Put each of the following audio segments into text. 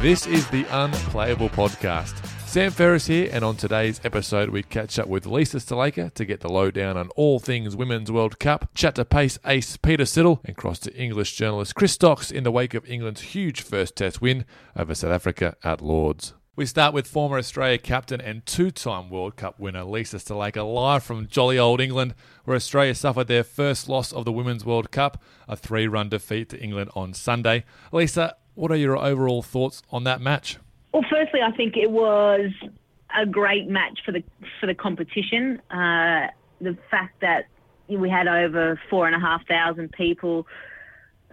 This is the Unplayable Podcast. Sam Ferris here, and on today's episode, we catch up with Lisa Sthalekar to get the lowdown on all things Women's World Cup, chat to pace ace Peter Siddle, and cross to English journalist Chris Stocks in the wake of England's huge first Test win over South Africa at Lords. We start with former Australia captain and two time World Cup winner Lisa Sthalekar live from jolly old England, where Australia suffered their first loss of the Women's World Cup, a three run defeat to England on Sunday. Lisa, what are your overall thoughts on that match? Well, firstly, I think it was a great match for the for the competition. Uh, the fact that we had over four and a half thousand people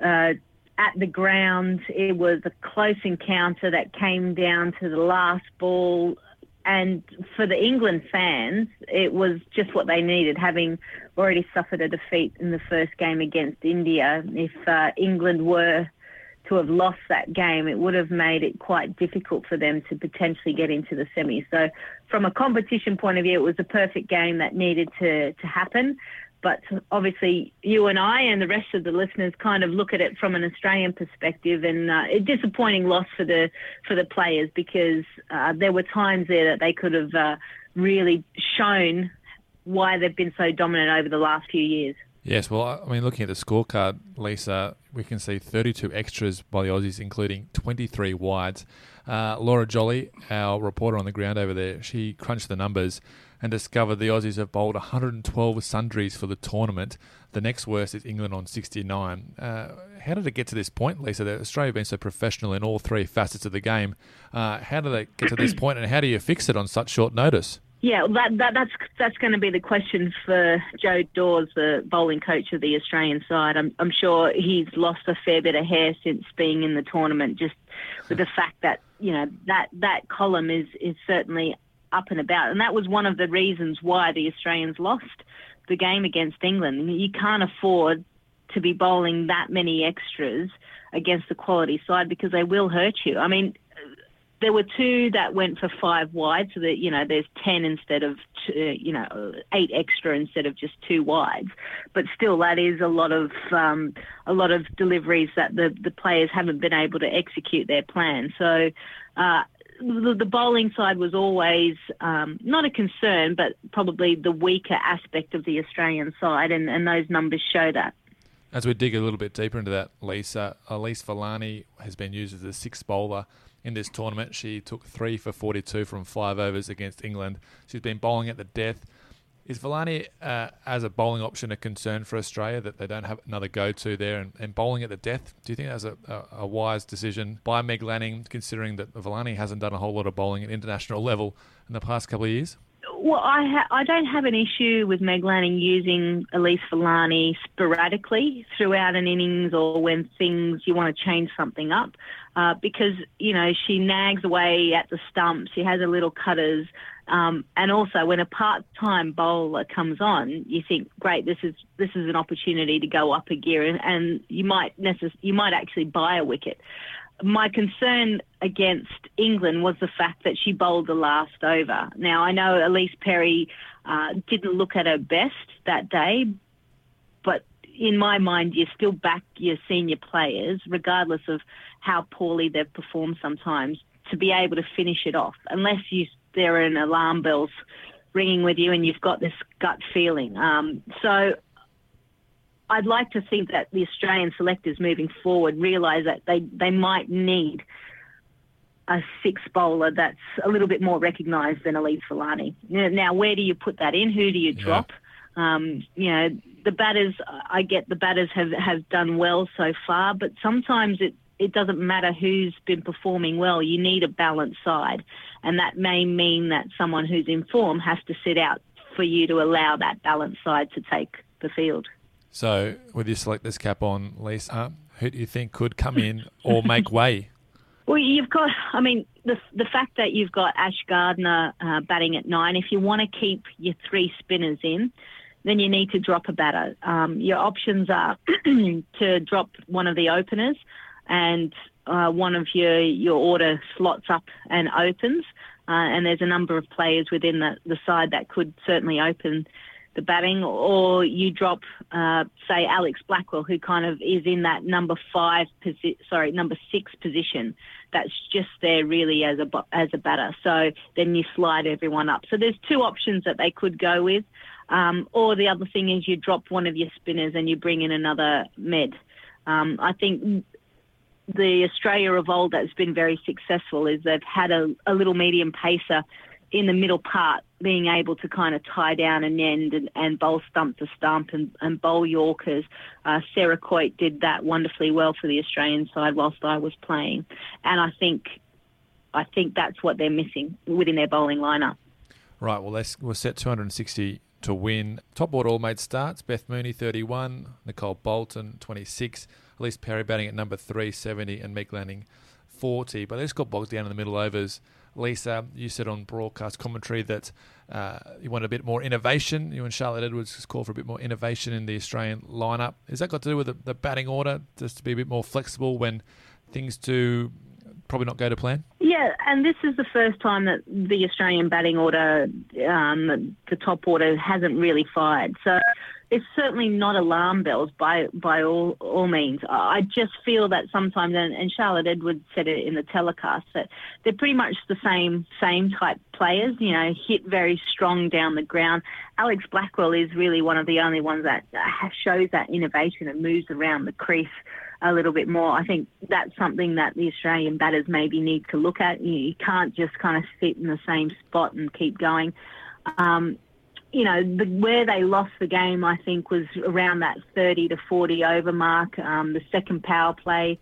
uh, at the ground, it was a close encounter that came down to the last ball. And for the England fans, it was just what they needed, having already suffered a defeat in the first game against India. If uh, England were to have lost that game, it would have made it quite difficult for them to potentially get into the semi. So, from a competition point of view, it was a perfect game that needed to, to happen. But obviously, you and I and the rest of the listeners kind of look at it from an Australian perspective, and uh, a disappointing loss for the for the players because uh, there were times there that they could have uh, really shown why they've been so dominant over the last few years. Yes, well, I mean, looking at the scorecard, Lisa, we can see 32 extras by the Aussies, including 23 wides. Uh, Laura Jolly, our reporter on the ground over there, she crunched the numbers and discovered the Aussies have bowled 112 sundries for the tournament. The next worst is England on 69. Uh, how did it get to this point, Lisa? That Australia been so professional in all three facets of the game. Uh, how did they get to this point, and how do you fix it on such short notice? Yeah, that, that, that's that's going to be the question for Joe Dawes, the bowling coach of the Australian side. I'm, I'm sure he's lost a fair bit of hair since being in the tournament, just with the fact that you know that that column is is certainly up and about, and that was one of the reasons why the Australians lost the game against England. You can't afford to be bowling that many extras against the quality side because they will hurt you. I mean, there were two that went for five wide, so that you know there's ten instead of two, you know eight extra instead of just two wides. But still, that is a lot of um, a lot of deliveries that the the players haven't been able to execute their plan. So. Uh, the, the bowling side was always um, not a concern, but probably the weaker aspect of the Australian side, and, and those numbers show that. As we dig a little bit deeper into that, Lisa, Elyse Villani has been used as a sixth bowler in this tournament. She took three for 42 from five overs against England. She's been bowling at the death. Is Villani, uh, as a bowling option, a concern for Australia that they don't have another go to there and, and bowling at the death? Do you think that's a, a, a, wise decision by Meg Lanning, considering that Villani hasn't done a whole lot of bowling at international level in the past couple of years? Well, I ha- I don't have an issue with Meg Lanning using Elyse Villani sporadically throughout an innings or when things you want to change something up, uh, because you know she nags away at the stumps. She has her little cutters, um, and also when a part-time bowler comes on, you think, great, this is this is an opportunity to go up a gear, and, and you might necess- you might actually buy a wicket my concern against England was the fact that she bowled the last over. Now, I know Ellyse Perry uh, didn't look at her best that day, but in my mind, you still back your senior players, regardless of how poorly they've performed sometimes, to be able to finish it off, unless you there are an alarm bells ringing with you and you've got this gut feeling. Um, so I'd like to think that the Australian selectors moving forward realise that they, they might need a six bowler that's a little bit more recognised than Elyse Villani. Now, where do you put that in? Who do you drop? Yeah. Um, you know, the batters, I get the batters have, have done well so far, but sometimes it, it doesn't matter who's been performing well. You need a balanced side. And that may mean that someone who's in form has to sit out for you to allow that balanced side to take the field. So, with your selector's cap on, Lisa, who do you think could come in or make way? Well, you've got, I mean, the, the fact that you've got Ash Gardner uh, batting at nine, if you want to keep your three spinners in, then you need to drop a batter. Um, your options are to drop one of the openers and uh, one of your, your order slots up and opens. Uh, and there's a number of players within the, the side that could certainly open the batting, or you drop, uh, say, Alex Blackwell, who kind of is in that number five, posi- sorry, number six position. That's just there really as a as a batter. So then you slide everyone up. So there's two options that they could go with, um, or the other thing is you drop one of your spinners and you bring in another med. Um, I think the Australia of old that's been very successful is they've had a, a little medium pacer in the middle part being able to kind of tie down an end and, and bowl stump to stump and, and bowl Yorkers. Uh, Sarah Coyte did that wonderfully well for the Australian side whilst I was playing. And I think I think that's what they're missing within their bowling lineup. Right, well, we're set 260 to win. Top order all made starts. Beth Mooney, 31. Nicole Bolton, 26. Ellyse Perry batting at number 370 and Meg Lanning, 40. But they just got bogged down in the middle overs Lisa, you said on broadcast commentary that uh, you want a bit more innovation. You and Charlotte Edwards called for a bit more innovation in the Australian lineup. Has that got to do with the, the batting order, just to be a bit more flexible when things do probably not go to plan? Yeah, and this is the first time that the Australian batting order, um, the top order, hasn't really fired. So it's certainly not alarm bells by by all all means. I just feel that sometimes, and, and Charlotte Edwards said it in the telecast that they're pretty much the same same type players. You know, hit very strong down the ground. Alex Blackwell is really one of the only ones that shows that innovation and moves around the crease a little bit more. I think that's something that the Australian batters maybe need to look at. You can't just kind of sit in the same spot and keep going. Um, you know, the, where they lost the game, I think, was around that 30 to 40 over mark. Um, the second power play,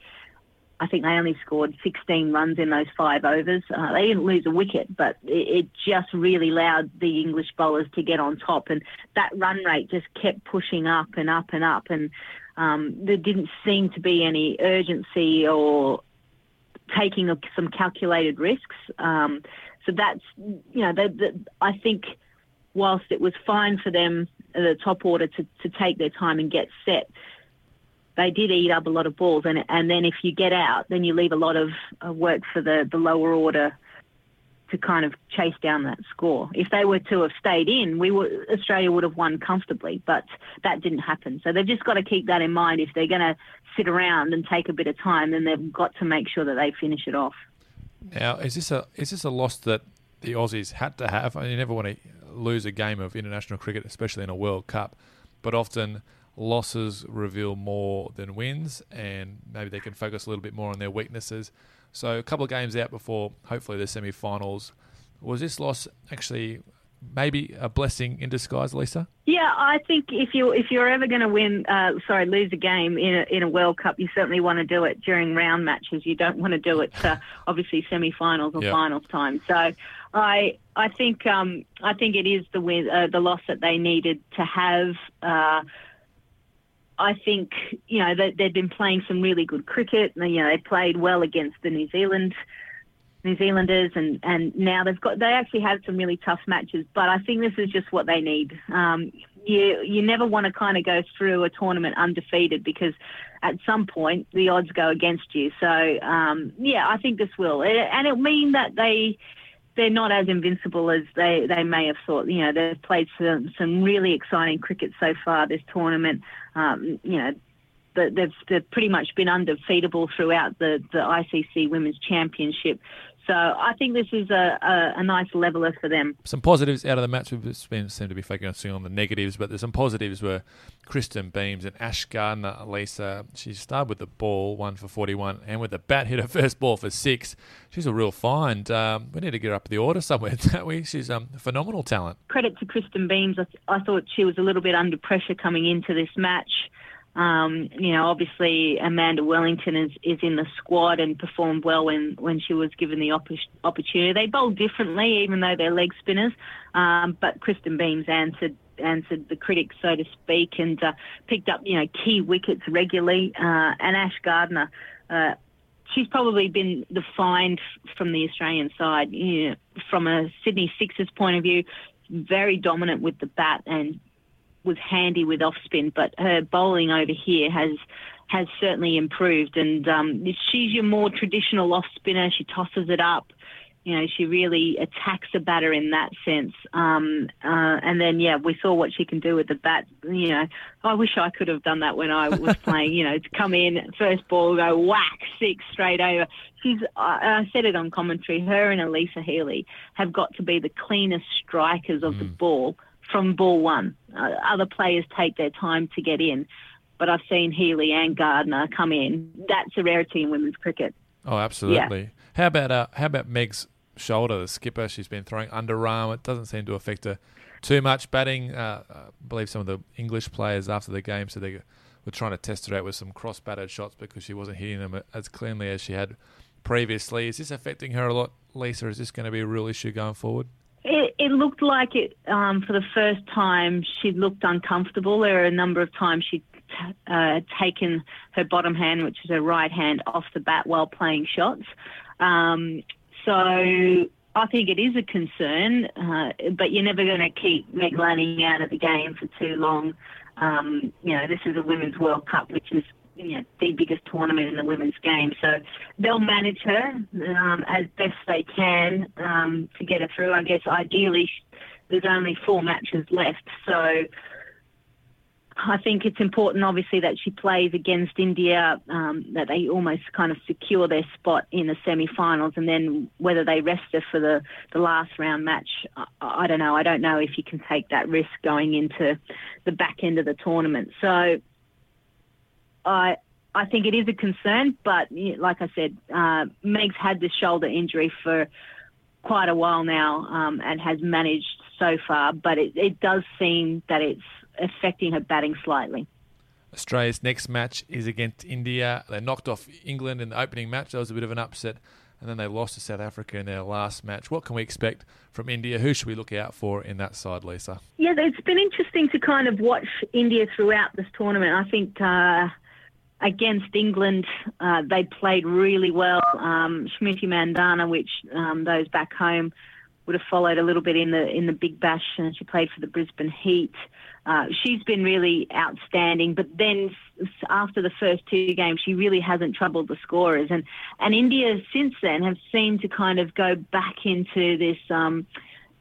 I think they only scored 16 runs in those five overs. Uh, they didn't lose a wicket, but it, it, just really allowed the English bowlers to get on top, and that run rate just kept pushing up and up and up, and um, there didn't seem to be any urgency or taking some calculated risks. Um, so that's, you know, the, the, I think whilst it was fine for them, the top order, to, to take their time and get set, they did eat up a lot of balls. And, and then if you get out, then you leave a lot of work for the, the lower order to kind of chase down that score. If they were to have stayed in, we would, Australia would have won comfortably, but that didn't happen. So they've just got to keep that in mind. If they're going to sit around and take a bit of time, then they've got to make sure that they finish it off. Now, is this a is this a loss that the Aussies had to have? I mean, you never want to lose a game of international cricket, especially in a World Cup. But often losses reveal more than wins, and maybe they can focus a little bit more on their weaknesses. So a couple of games out before hopefully the semi-finals. Was this loss actually maybe a blessing in disguise, Lisa? Yeah, I think if you if you're ever going to win, uh, sorry, lose a game in a, in a World Cup, you certainly want to do it during round matches. You don't want to do it to obviously semi-finals or yep. finals time. So, I I think um, I think it is the win, uh, the loss that they needed to have. I think you know they, they've been playing some really good cricket. You know they played well against the New Zealand New Zealanders, and, and now they've got they actually had some really tough matches. But I think this is just what they need. Um, you you never want to kind of go through a tournament undefeated because at some point the odds go against you. So um, yeah, I think this will, and it'll mean that they they're not as invincible as they, they may have thought. You know, they've played some some really exciting cricket so far this tournament. Um, you know, they've, they've pretty much been undefeatable throughout the, the ICC Women's Championship. So I think this is a, a, a, nice leveler for them. Some positives out of the match. We've been seem to be focusing on the negatives, but there's some positives were Kristen Beams and Ash Gardner. Lisa, she started with the ball, one for 41, and with the bat hit her first ball for six. She's a real find. Um, we need to get her up the order somewhere, don't we? She's um, a phenomenal talent. Credit to Kristen Beams. I, th- I thought she was a little bit under pressure coming into this match. Um, you know, obviously Amanda Wellington is, is in the squad and performed well when, when she was given the opp- opportunity. They bowl differently, even though they're leg spinners. Um, but Kristen Beams answered answered the critics, so to speak, and uh, picked up you know key wickets regularly. Uh, and Ash Gardner, uh, she's probably been the find from the Australian side. You know, from a Sydney Sixers point of view, very dominant with the bat and was handy with off spin, but her bowling over here has has certainly improved. And um, she's your more traditional off spinner. She tosses it up. You know, she really attacks the batter in that sense. Um, uh, and then, yeah, we saw what she can do with the bat. You know, I wish I could have done that when I was playing. You know, to come in first ball, go whack six straight over. She's. I, I said it on commentary. Her and Alyssa Healy have got to be the cleanest strikers of mm. the ball from ball one. Uh, other players take their time to get in, but I've seen Healy and Gardner come in. That's a rarity in women's cricket. Oh, absolutely. Yeah. How about uh, how about Meg's shoulder, the skipper? She's been throwing underarm. It doesn't seem to affect her too much. Batting, uh, I believe some of the English players after the game said they were trying to test her out with some cross batted shots because she wasn't hitting them as cleanly as she had previously. Is this affecting her a lot, Lisa? Is this going to be a real issue going forward? It, it looked like it um, for the first time. She looked uncomfortable. There are a number of times she'd uh, taken her bottom hand, which is her right hand, off the bat while playing shots. Um, so I think it is a concern, uh, but you're never going to keep Meg Lanning out of the game for too long. Um, you know, this is a Women's World Cup, which is you know, the biggest tournament in the women's game. So they'll manage her um, as best they can um, to get her through. I guess ideally there's only four matches left, so I think it's important, obviously, that she plays against India, um, that they almost kind of secure their spot in the semi-finals, and then whether they rest her for the, the last round match, I, I don't know. I don't know if you can take that risk going into the back end of the tournament. So I I think it is a concern, but like I said, uh, Meg's had this shoulder injury for quite a while now um, and has managed so far, but it, it does seem that it's affecting her batting slightly. Australia's next match is against India. They knocked off England in the opening match. That was a bit of an upset. And then they lost to South Africa in their last match. What can we expect from India? Who should we look out for in that side, Lisa? Yeah, it's been interesting to kind of watch India throughout this tournament. I think uh, against England, uh, they played really well. Um, Smriti Mandhana, which um, those back home would have followed a little bit in the in the Big Bash, and she played for the Brisbane Heat. Uh, she's been really outstanding, but then after the first two games, she really hasn't troubled the scorers, and and India since then have seemed to kind of go back into this. Um,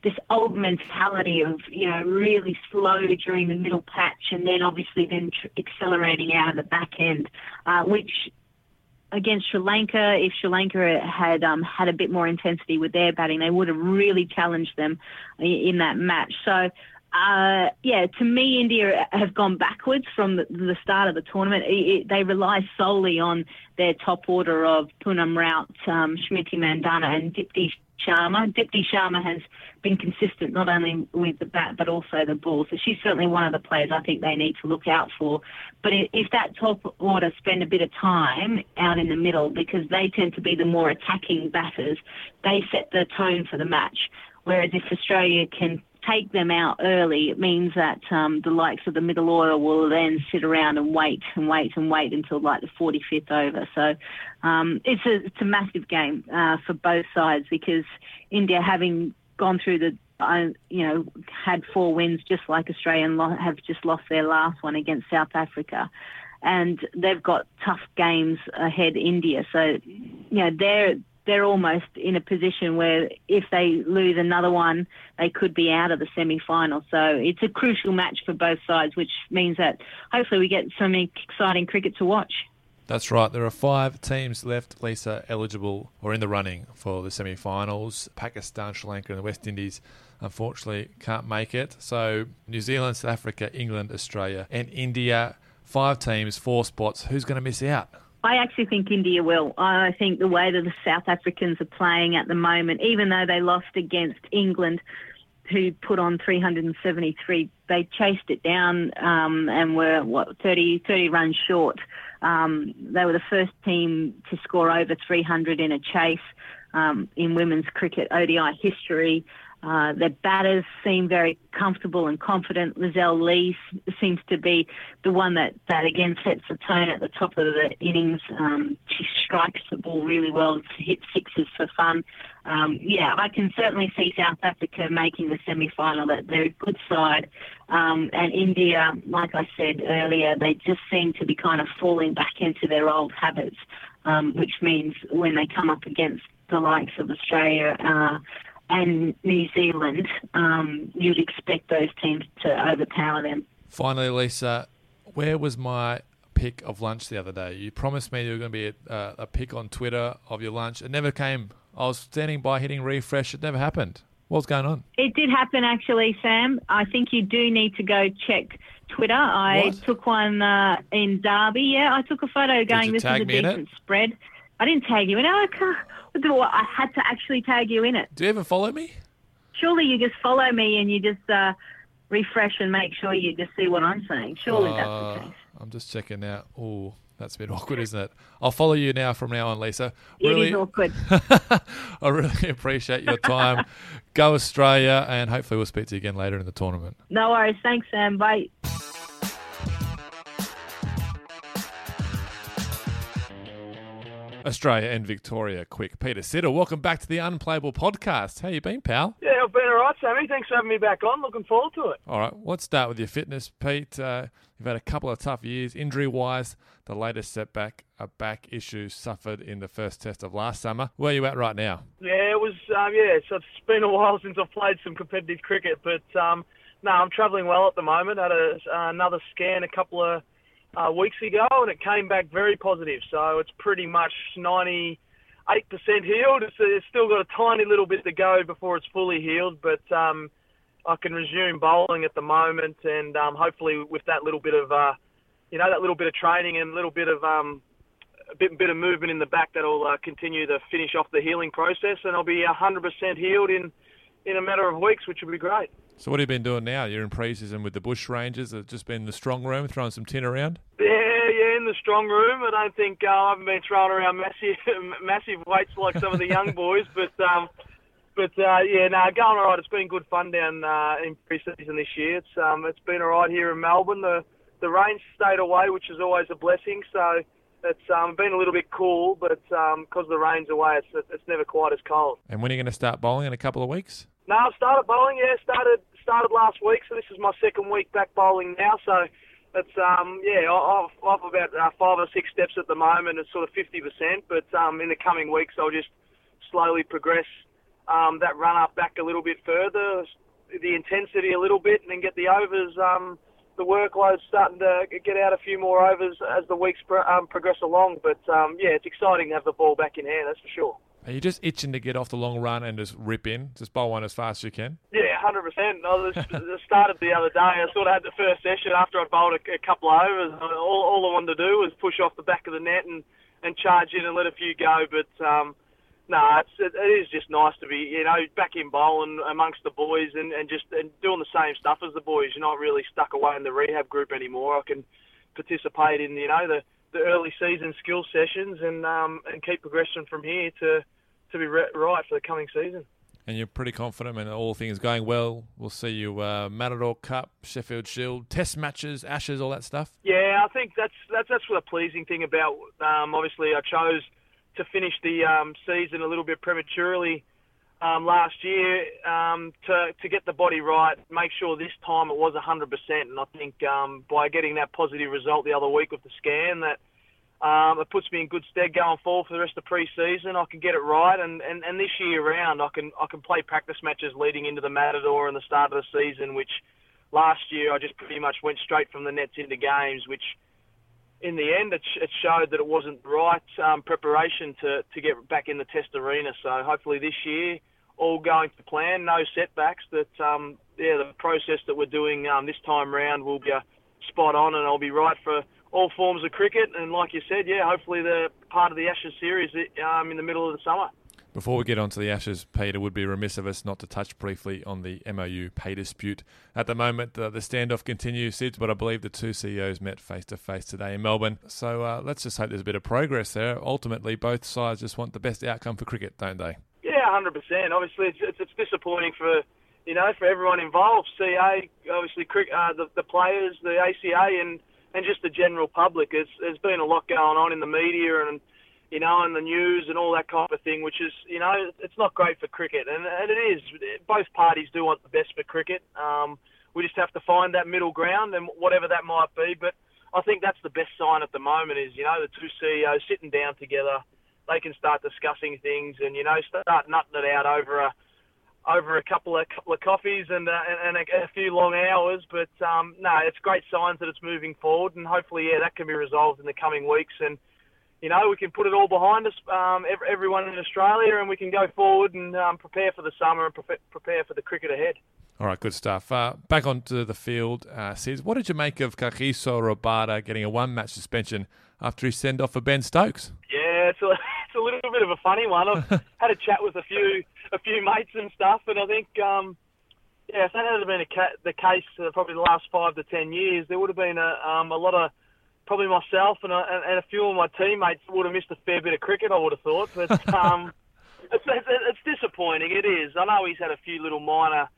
this old mentality of you know really slow during the middle patch and then obviously then tr- accelerating out of the back end, uh, which against Sri Lanka, if Sri Lanka had um, had a bit more intensity with their batting, they would have really challenged them in that match. So. Uh, yeah, to me, India have gone backwards from the, the start of the tournament. It, it, they rely solely on their top order of Poonam Raut, um, Smriti Mandhana, and Deepti Sharma. Deepti Sharma has been consistent not only with the bat but also the ball. So she's certainly one of the players I think they need to look out for. But if that top order spend a bit of time out in the middle because they tend to be the more attacking batters, they set the tone for the match. Whereas if Australia can take them out early, it means that um, the likes of the middle order will then sit around and wait and wait and wait until like the 45th over. So um, it's a it's a massive game uh, for both sides because India having gone through the uh, you know had four wins just like Australia and have just lost their last one against South Africa. And they've got tough games ahead, India. So, you know, they're they're almost in a position where if they lose another one, they could be out of the semi-final. So it's a crucial match for both sides, which means that hopefully we get some exciting cricket to watch. That's right. There are five teams left, Lisa, eligible or in the running for the semi finals. Pakistan, Sri Lanka, and the West Indies unfortunately can't make it. So New Zealand, South Africa, England, Australia, and India. Five teams, four spots. Who's going to miss out? I actually think India will. I think the way that the South Africans are playing at the moment, even though they lost against England, who put on 373 they chased it down um, and were what 30, 30 runs short. Um, they were the first team to score over 300 in a chase um, in women's cricket ODI history. Uh, their batters seem very comfortable and confident. Lizelle Lee seems to be the one that, that again sets the tone at the top of the innings. Um, she strikes the ball really well to hit sixes for fun. Um, yeah, I can certainly see South Africa making the semi-final. That they're a good side, um, and India, like I said earlier, they just seem to be kind of falling back into their old habits, um, which means when they come up against the likes of Australia. Uh, and New Zealand, um, you'd expect those teams to overpower them. Finally, Lisa, where was my pick of lunch the other day? You promised me you were going to be a, uh, a pick on Twitter of your lunch. It never came. I was standing by hitting refresh. It never happened. What's going on? It did happen, actually, Sam. I think you do need to go check Twitter. I What? took one uh, in Derby. Yeah, I took a photo going, this is a decent spread. I didn't tag you in it. I, can't- I had to actually tag you in it. Do you ever follow me? Surely you just follow me and you just uh, refresh and make sure you just see what I'm saying. Surely that's Uh, the case. I'm just checking out. Oh, that's a bit awkward, isn't it? I'll follow you now from now on, Lisa. It Really, is awkward. I really appreciate your time. Go Australia, and hopefully we'll speak to you again later in the tournament. No worries. Thanks, Sam. Bye. Australia and Victoria, quick. Peter Siddle, welcome back to the Unplayable podcast. How you been, pal? Yeah, I've been all right, Sammy. Thanks for having me back on. Looking forward to it. All right, let's start with your fitness, Pete. Uh, you've had a couple of tough years, injury-wise. The latest setback, a back issue suffered in the first test of last summer. Where are you at right now? Yeah, it was. Um, yeah, so it's been a while since I've played some competitive cricket, but um, no, I'm travelling well at the moment. Had a, uh, another scan a couple of uh, weeks ago, and it came back very positive. So it's pretty much 98% healed. It's, it's still got a tiny little bit to go before it's fully healed, but um, I can resume bowling at the moment, and um, hopefully with that little bit of, uh, you know, that little bit of training and a little bit of um, a bit, bit of movement in the back that'll uh, continue to finish off the healing process, and I'll be 100% healed in in a matter of weeks, which will be great. So what have you been doing now? You're in pre-season with the Bushrangers. Have just been in the strong room throwing some tin around. Yeah, yeah, in the strong room. I don't think uh, I haven't been throwing around massive, massive weights like some of the young boys, but um, but uh, yeah, no, going all right. It's been good fun down uh, in pre-season this year. It's um, it's been all right here in Melbourne. The the rain stayed away, which is always a blessing. So it's um, been a little bit cool, but because the rain's away, it's it's never quite as cold. And when are you going to start bowling in a couple of weeks? No, I've started bowling. Yeah, started started last week, so this is my second week back bowling now. So it's um yeah, I've, I've about uh, five or six steps at the moment. It's sort of fifty percent, but um, in the coming weeks I'll just slowly progress um, that run up back a little bit further, the intensity a little bit, and then get the overs. Um, the workload's starting to get out a few more overs as the weeks pro- um, progress along. But um, yeah, it's exciting to have the ball back in hand. That's for sure. Are you just itching to get off the long run and just rip in? Just bowl one as fast as you can? Yeah, hundred percent. I was I started the other day. I sort of had the first session after I bowled a, a couple of overs. All, all I wanted to do was push off the back of the net and, and charge in and let a few go. But um, no, it's, it, it is just nice to be you know back in bowling amongst the boys and, and just and doing the same stuff as the boys. You're not really stuck away in the rehab group anymore. I can participate in you know the the early season skill sessions and um, and keep progressing from here to to be re- right for the coming season. And you're pretty confident and all things going well. We'll see you uh, Matador Cup, Sheffield Shield, Test matches, Ashes, all that stuff. Yeah, I think that's that's that's the pleasing thing about. Um, obviously, I chose to finish the um, season a little bit prematurely um, last year um, to to get the body right, make sure this time it was 100%. And I think um, by getting that positive result the other week with the scan, that um, it puts me in good stead going forward for the rest of the pre-season. I can get it right, and, and, and this year round, I can I can play practice matches leading into the Matador and the start of the season, which last year I just pretty much went straight from the nets into games, which in the end it, it showed that it wasn't right um, preparation to, to get back in the test arena. So hopefully this year, all going to plan, no setbacks. That um, yeah, the process that we're doing um, this time round will be spot on, and I'll be right for all forms of cricket. And like you said, yeah, hopefully the part of the Ashes series um, in the middle of the summer. Before we get on to the Ashes, Peter, would be remiss of us not to touch briefly on the MOU pay dispute. At the moment, uh, the standoff continues, Sids, but I believe the two CEOs met face to face today in Melbourne. So uh, let's just hope there's a bit of progress there. Ultimately, both sides just want the best outcome for cricket, don't they? Yeah, 100%. Obviously, it's, it's, it's disappointing for you know for everyone involved. CA, obviously, uh, the, the players, the ACA, and and just the general public. There's, there's been a lot going on in the media and you know, and the news and all that kind of thing, which is, you know, it's not great for cricket. And, and it is. Both parties do want the best for cricket. Um, we just have to find that middle ground and whatever that might be. But I think that's the best sign at the moment is, you know, the two CEOs sitting down together. They can start discussing things and, you know, start nutting it out over a over a couple of couple of coffees and uh, and, a, a, few long hours. But um, no, it's great signs that it's moving forward, and hopefully, yeah, that can be resolved in the coming weeks. And you know, we can put it all behind us, um, everyone in Australia, and we can go forward and um, prepare for the summer and prepare for the cricket ahead. All right, good stuff. Uh, back onto the field, uh, Sids, what did you make of Kagiso Rabada getting a one-match suspension after he sent off for Ben Stokes? Yeah, it's a, it's a little bit of a funny one. I've had a chat with a few a few mates and stuff, and I think, um, yeah, if that had been ca- the case uh, probably the last five to ten years, there would have been a, um, a lot of probably myself and a, and a few of my teammates would have missed a fair bit of cricket. I would have thought, but um, it's, it's, it's disappointing. It is. I know he's had a few little minor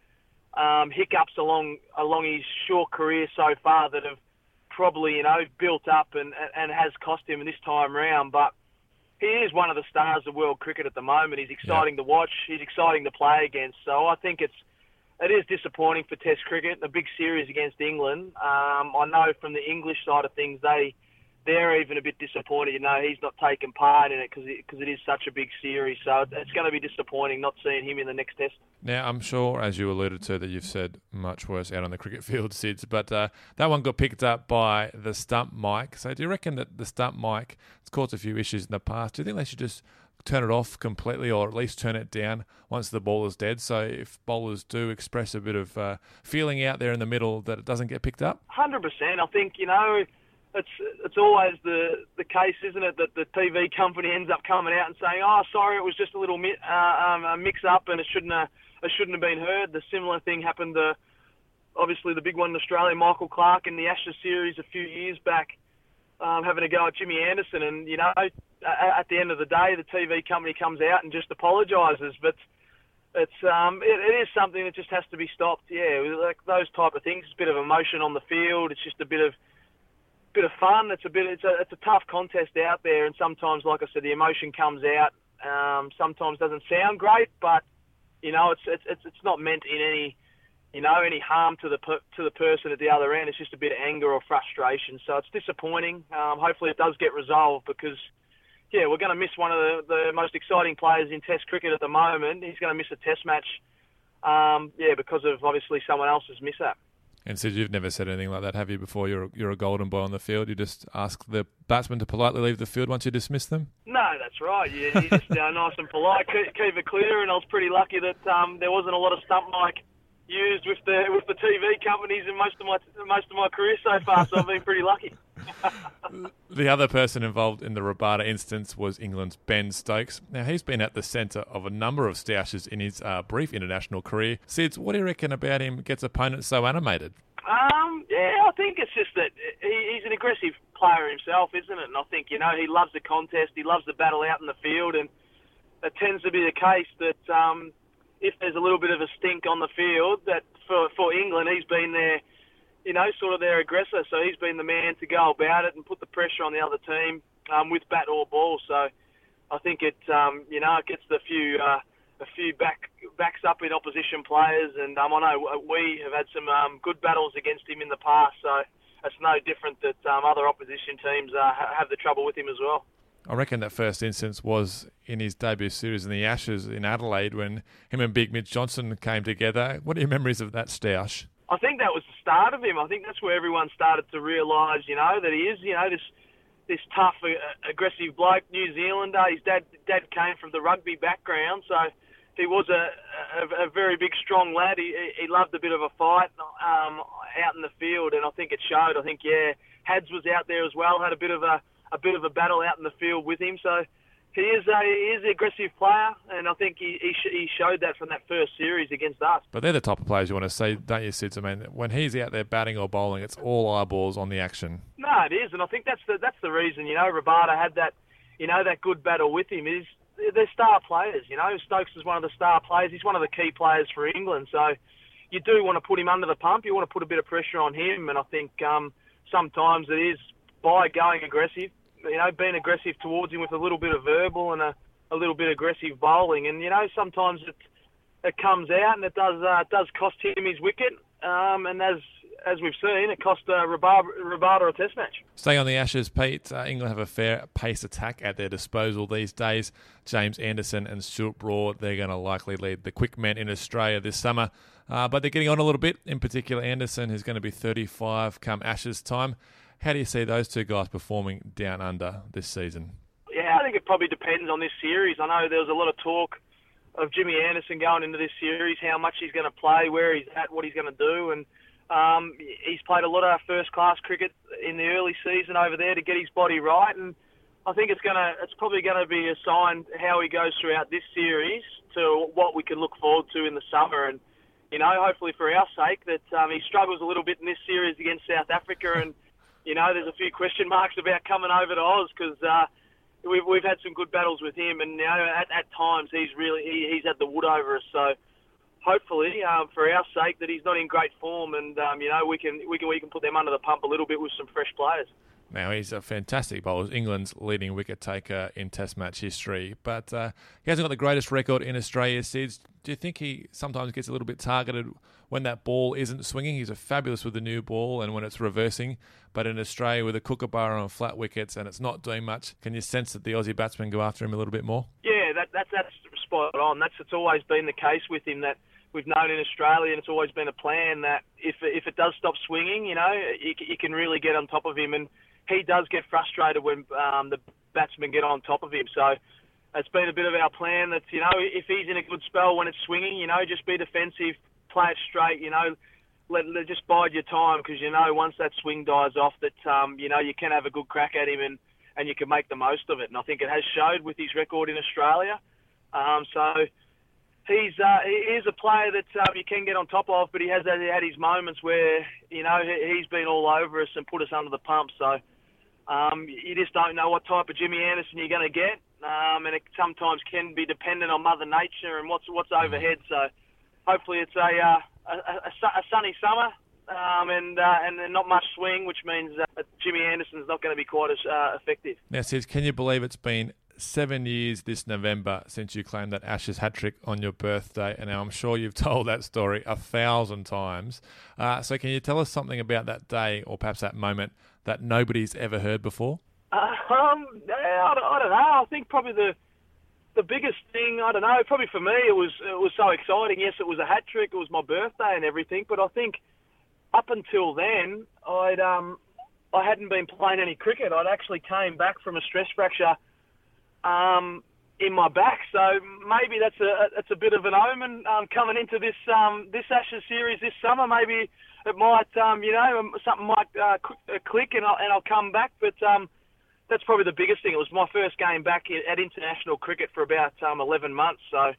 um, hiccups along along his short career so far that have probably you know built up and and has cost him this time round, but. He is one of the stars of world cricket at the moment. He's exciting yeah. to watch. He's exciting to play against. So I think it's it is disappointing for Test cricket. A big series against England. Um, I know from the English side of things, they they're even a bit disappointed. You know, he's not taking part in it because because it, it is such a big series. So it's going to be disappointing not seeing him in the next Test. Now, I'm sure, as you alluded to, that you've said much worse out on the cricket field, Sids, but uh, that one got picked up by the stump mic. So do you reckon that the stump mic has caused a few issues in the past? Do you think they should just turn it off completely or at least turn it down once the ball is dead. So if bowlers do express a bit of uh, feeling out there in the middle that it doesn't get picked up? 100%. I think, you know, it's it's always the the case, isn't it, that the TV company ends up coming out and saying, "Oh, sorry, it was just a little mi- uh, um, a mix-up, and it shouldn't have, it shouldn't have been heard." The similar thing happened to, obviously, the big one in Australia, Michael Clarke in the Ashes series a few years back um, having a go at Jimmy Anderson. And, you know, at the end of the day, the TV company comes out and just apologises. But it's um, it, it is something that just has to be stopped. Yeah, like those type of things. It's a bit of emotion on the field. It's just a bit of bit of fun. It's a bit. It's a it's a tough contest out there, and sometimes, like I said, the emotion comes out. Um, sometimes doesn't sound great, but you know, it's it's it's not meant in any you know, any harm to the to the person at the other end. It's just a bit of anger or frustration. So it's disappointing. Um, hopefully, it does get resolved because, yeah, we're going to miss one of the, the most exciting players in Test cricket at the moment. He's going to miss a Test match, um, yeah, because of obviously someone else's miss And so you've never said anything like that, have you? Before you're you're a golden boy on the field, you just ask the batsman to politely leave the field once you dismiss them. No, that's right. You, you just uh, nice and polite, keep, keep, it clear. And I was pretty lucky that um, there wasn't a lot of stump mic used with the with the TV companies in most of my most of my career so far. So I've been pretty lucky. the other person involved in the Rabada instance was England's Ben Stokes. Now he's been at the centre of a number of stoushes in his uh, brief international career. Sids, what do you reckon about him? Gets opponents so animated. Um, yeah, I think it's just that he, he's an aggressive player himself, isn't it? And I think you know he loves the contest, he loves the battle out in the field, and it tends to be the case that um, if there's a little bit of a stink on the field, that for for England, he's been there, you know, sort of their aggressor. So he's been the man to go about it and put the pressure on the other team um, with bat or ball. So I think it, um, you know, it gets the few. Uh, a few back backs up in opposition players, and um, I know we have had some um, good battles against him in the past, so it's no different that um, other opposition teams uh, have the trouble with him as well. I reckon that first instance was in his debut series in the Ashes in Adelaide when him and Big Mitch Johnson came together. What are your memories of that stoush? I think that was the start of him. I think that's where everyone started to realise, you know, that he is, you know, this this tough, uh, aggressive bloke, New Zealander. His dad dad came from the rugby background, so he was a, a, a very big, strong lad. He, he loved a bit of a fight um, out in the field, and I think it showed. I think, yeah, Hads was out there as well, had a bit of a a bit of a battle out in the field with him. So he is a he is an aggressive player, and I think he he, sh- he showed that from that first series against us. But they're the type of players you want to see, don't you, Sids? I mean, when he's out there batting or bowling, it's all eyeballs on the action. No, it is, and I think that's the that's the reason. You know, Rabada had that, you know, that good battle with him. Is they're star players. You know, Stokes is one of the star players. He's one of the key players for England. So you do want to put him under the pump. You want to put a bit of pressure on him, and I think um, sometimes it is by going aggressive you know, being aggressive towards him with a little bit of verbal and a, a little bit aggressive bowling. And you know, sometimes it it comes out and it does uh, it does cost him his wicket. Um, and as as we've seen, it cost uh, Rabada a test match. Staying on the Ashes, Pete, uh, England have a fair pace attack at their disposal these days. James Anderson and Stuart Broad, they're going to likely lead the quick men in Australia this summer. Uh, but they're getting on a little bit. In particular, Anderson, who's going to be 35 come Ashes time. How do you see those two guys performing down under this season? Yeah, I think it probably depends on this series. I know there was a lot of talk of Jimmy Anderson going into this series, how much he's going to play, where he's at, what he's going to do, and um, he's played a lot of first-class cricket in the early season over there to get his body right, and I think it's to, it's probably going to be a sign how he goes throughout this series to what we can look forward to in the summer, and you know, hopefully for our sake that um, he struggles a little bit in this series against South Africa and you know, there's a few question marks about coming over to Oz because uh, we've we've had some good battles with him, and you know, at, at times he's really he, he's had the wood over us. So hopefully, um, for our sake, that he's not in great form, and um, you know, we can we can we can put them under the pump a little bit with some fresh players. Now he's a fantastic bowler, England's leading wicket taker in Test match history, but uh, he hasn't got the greatest record in Australia. Sids, do you think he sometimes gets a little bit targeted when that ball isn't swinging? He's a fabulous with the new ball and when it's reversing, but in Australia with a kookaburra on flat wickets and it's not doing much, can you sense that the Aussie batsmen go after him a little bit more? Yeah, that, that that's spot on. That's it's always been the case with him that we've known in Australia, and it's always been a plan that if if it does stop swinging, you know, you, you can really get on top of him and he does get frustrated when um, the batsmen get on top of him. So it's been a bit of our plan that, you know, if he's in a good spell when it's swinging, you know, just be defensive, play it straight, you know, let, let just bide your time because, you know, once that swing dies off that, um, you know, you can have a good crack at him and, and you can make the most of it. And I think it has showed with his record in Australia. Um, so he's uh, he is a player that um, you can get on top of, but he has had, his moments where you know he's been all over us and put us under the pump. So um, you just don't know what type of Jimmy Anderson you're going to get, um, and it sometimes can be dependent on Mother Nature and what's what's overhead. So hopefully it's a uh, a, a, a, sunny summer. Um, and uh, and not much swing, which means uh, Jimmy Anderson's not going to be quite as uh, effective. Now, Sids, can you believe it's been seven years this November since you claimed that Ashes hat trick on your birthday, and now I'm sure you've told that story a thousand times. Uh, so, can you tell us something about that day, or perhaps that moment that nobody's ever heard before? Uh, um, I don't, I don't know. I think probably the the biggest thing, I don't know, probably for me, it was it was so exciting. Yes, it was a hat trick. It was my birthday and everything. But I think up until then, I'd um I hadn't been playing any cricket. I'd actually came back from a stress fracture um in my back. So maybe that's a that's a bit of an omen um, coming into this um this Ashes series this summer. Maybe it might, um, you know, something might uh, uh, click and I'll, and I'll come back. But um, that's probably the biggest thing. It was my first game back at international cricket for about um, 11 months. So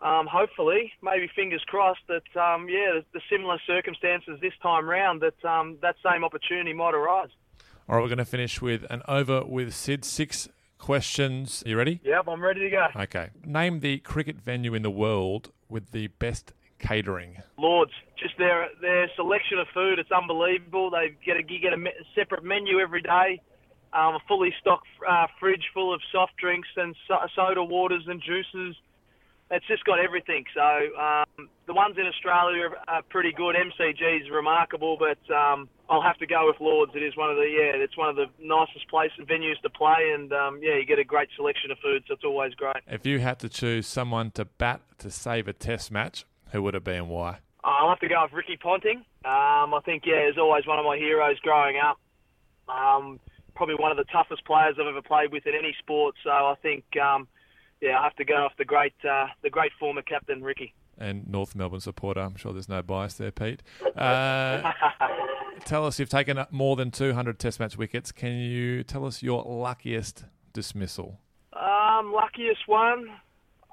um, hopefully, maybe fingers crossed that, um, yeah, the, the, similar circumstances this time round, that um, that same opportunity might arise. All right, we're going to finish with an over with Sid. Six questions. Are you ready? Yep, I'm ready to go. Okay. Name the cricket venue in the world with the best catering? Lords, just their their selection of food, it's unbelievable. They get a you get a separate menu every day, um, a fully stocked uh, fridge full of soft drinks and so- soda waters and juices. It's just got everything. So um, the ones in Australia are, pretty good. MCG is remarkable, but um, I'll have to go with Lords. It is one of the yeah, it's one of the nicest places venues to play, and um, yeah, you get a great selection of food, so it's always great. If you had to choose someone to bat to save a Test match, who would it be and why? I'll have to go with Ricky Ponting. Um, I think, yeah, he's always one of my heroes growing up. Um, probably one of the toughest players I've ever played with in any sport. So I think, um, yeah, I have to go off the great, uh, the great former captain Ricky. And North Melbourne supporter. I'm sure there's no bias there, Pete. Uh, tell us, you've taken more than 200 Test match wickets. Can you tell us your luckiest dismissal? Um, luckiest one,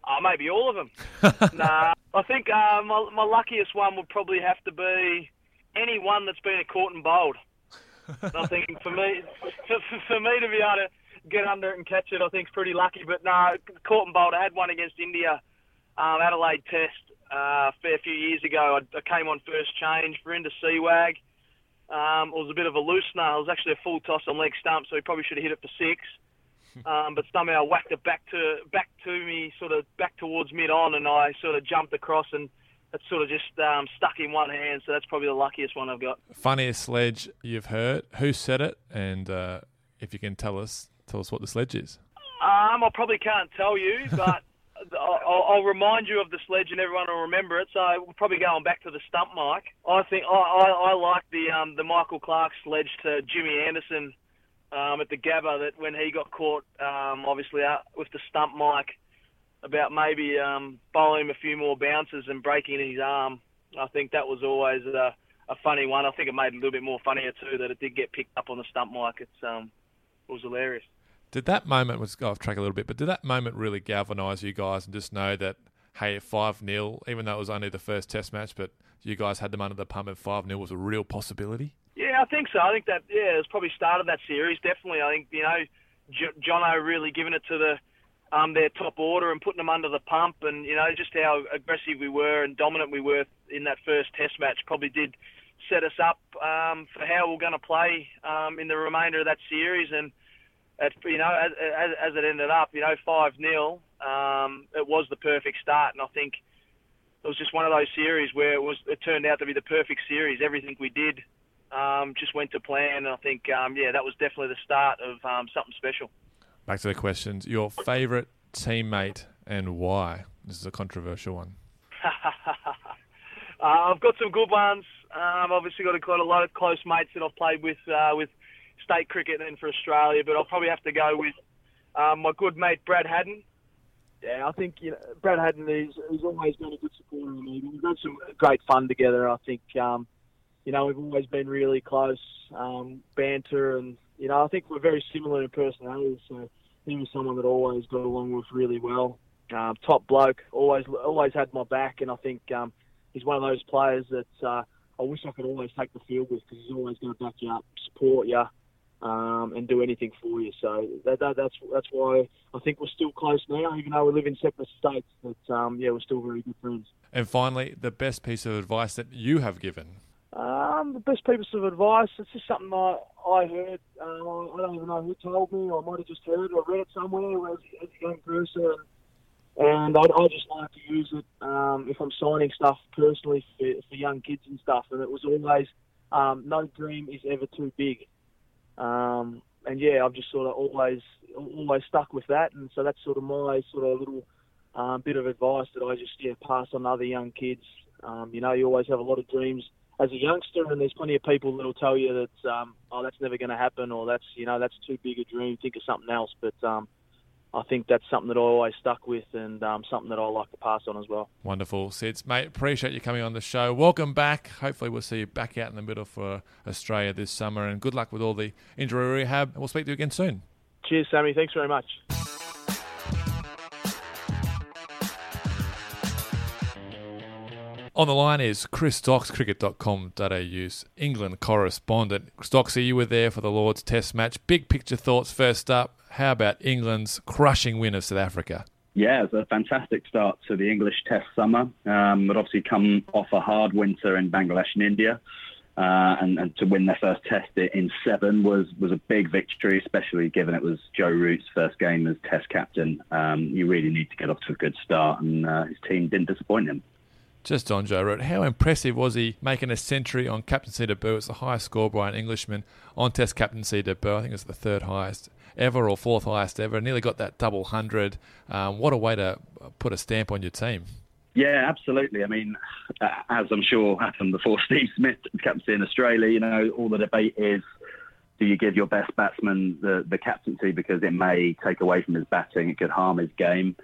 oh, maybe all of them. nah, I think uh, my, my luckiest one would probably have to be any one that's been a caught and bowled. I think for me, for, for me to be able to get under it and catch it, I think is pretty lucky. But no, caught and bowled. I had one against India, um, Adelaide Test, uh, a fair few years ago. I, I came on first change. Virender Sehwag. Um, it was a bit of a loosener. It was actually a full toss on leg stump, so he probably should have hit it for six. Um, but somehow whacked it back to back to me, sort of back towards mid on, and I sort of jumped across and it sort of just um, stuck in one hand. So that's probably the luckiest one I've got. Funniest sledge you've heard? Who said it? And uh, if you can tell us, tell us what the sledge is. Um, I probably can't tell you, but I'll, I'll, remind you of the sledge, and everyone will remember it. So we're probably going back to the stump mic. I think I, I, I like the um, the Michael Clarke sledge to Jimmy Anderson um, at the Gabba that when he got caught, um, obviously with the stump mic, about maybe um, bowling him a few more bounces and breaking his arm. I think that was always a, a funny one. I think it made it a little bit more funnier too that it did get picked up on the stump mic. It's um, it was hilarious. Did that moment was go off track a little bit, but did that moment really galvanise you guys and just know that hey, five 0 even though it was only the first Test match, but you guys had them under the pump and five 0 was a real possibility? Yeah, I think so. I think that yeah, it's probably started that series. Definitely, I think you know, J- Jono really giving it to the um, their top order and putting them under the pump, and you know just how aggressive we were and dominant we were in that first Test match probably did set us up um, for how we're going to play um, in the remainder of that series. And at, you know, as, as, as it ended up, you know, five 0 um, it was the perfect start, and I think it was just one of those series where it was it turned out to be the perfect series. Everything we did um, just went to plan. And I think, um, yeah, that was definitely the start of um, something special. Back to the questions. Your favourite teammate and why? This is a controversial one. uh, I've got some good ones. Um, I've obviously, got a, got a lot of close mates that I've played with uh, with state cricket and then for Australia, but I'll probably have to go with um, my good mate Brad Haddin. Yeah, I think you know Brad Haddin is he's always been a good supporter of me. We've had some great fun together. I think um, you know, we've always been really close, um, banter, and you know, I think we're very similar in personality. So he was someone that always got along with really well. Um, top bloke, always always had my back, and I think um, he's one of those players that uh, I wish I could always take the field with because he's always going to back you up, support you, um, and do anything for you. So that, that, that's that's why I think we're still close now, even though we live in separate states. But um, yeah, we're still very good friends. And finally, the best piece of advice that you have given um, the best piece of advice, it's just something I, I heard. Uh, I don't even know who told me. I might have just heard or read it somewhere as, as a young person. And I'd, I just like to use it um, if I'm signing stuff personally for, for young kids and stuff. And it was always, um, no dream is ever too big. Um, and yeah, I've just sort of always always stuck with that. And so that's sort of my sort of little um, bit of advice that I just yeah pass on to other young kids. Um, you know, you always have a lot of dreams as a youngster, and there's plenty of people that'll tell you that, um, oh, that's never going to happen, or that's you know that's too big a dream. Think of something else. But um, I think that's something that I always stuck with, and um, something that I like to pass on as well. Wonderful, Sids, mate. Appreciate you coming on the show. Welcome back. Hopefully, we'll see you back out in the middle for Australia this summer, and good luck with all the injury rehab. We'll speak to you again soon. Cheers, Sammy. Thanks very much. On the line is Chris Stocks, cricket.com.au's England correspondent. Stocksy, you were there for the Lord's Test match. Big picture thoughts first up. How about England's crushing win of South Africa? Yeah, it's a fantastic start to the English Test summer. Um, but obviously come off a hard winter in Bangladesh and India. Uh, and, and, to win their first test in seven was, was a big victory, especially given it was Joe Root's first game as test captain. Um, you really need to get off to a good start, and uh, his team didn't disappoint him. Just on Joe Root, how impressive was he making a century on captaincy debut? It's the highest score by an Englishman on Test captaincy debut. I think it's the third highest ever or fourth highest ever. Nearly got that double hundred. Um, what a way to put a stamp on your team. Yeah, absolutely. I mean, uh, as I'm sure happened before Steve Smith captaincy in Australia, you know, all the debate is do you give your best batsman the, the captaincy because it may take away from his batting, it could harm his game.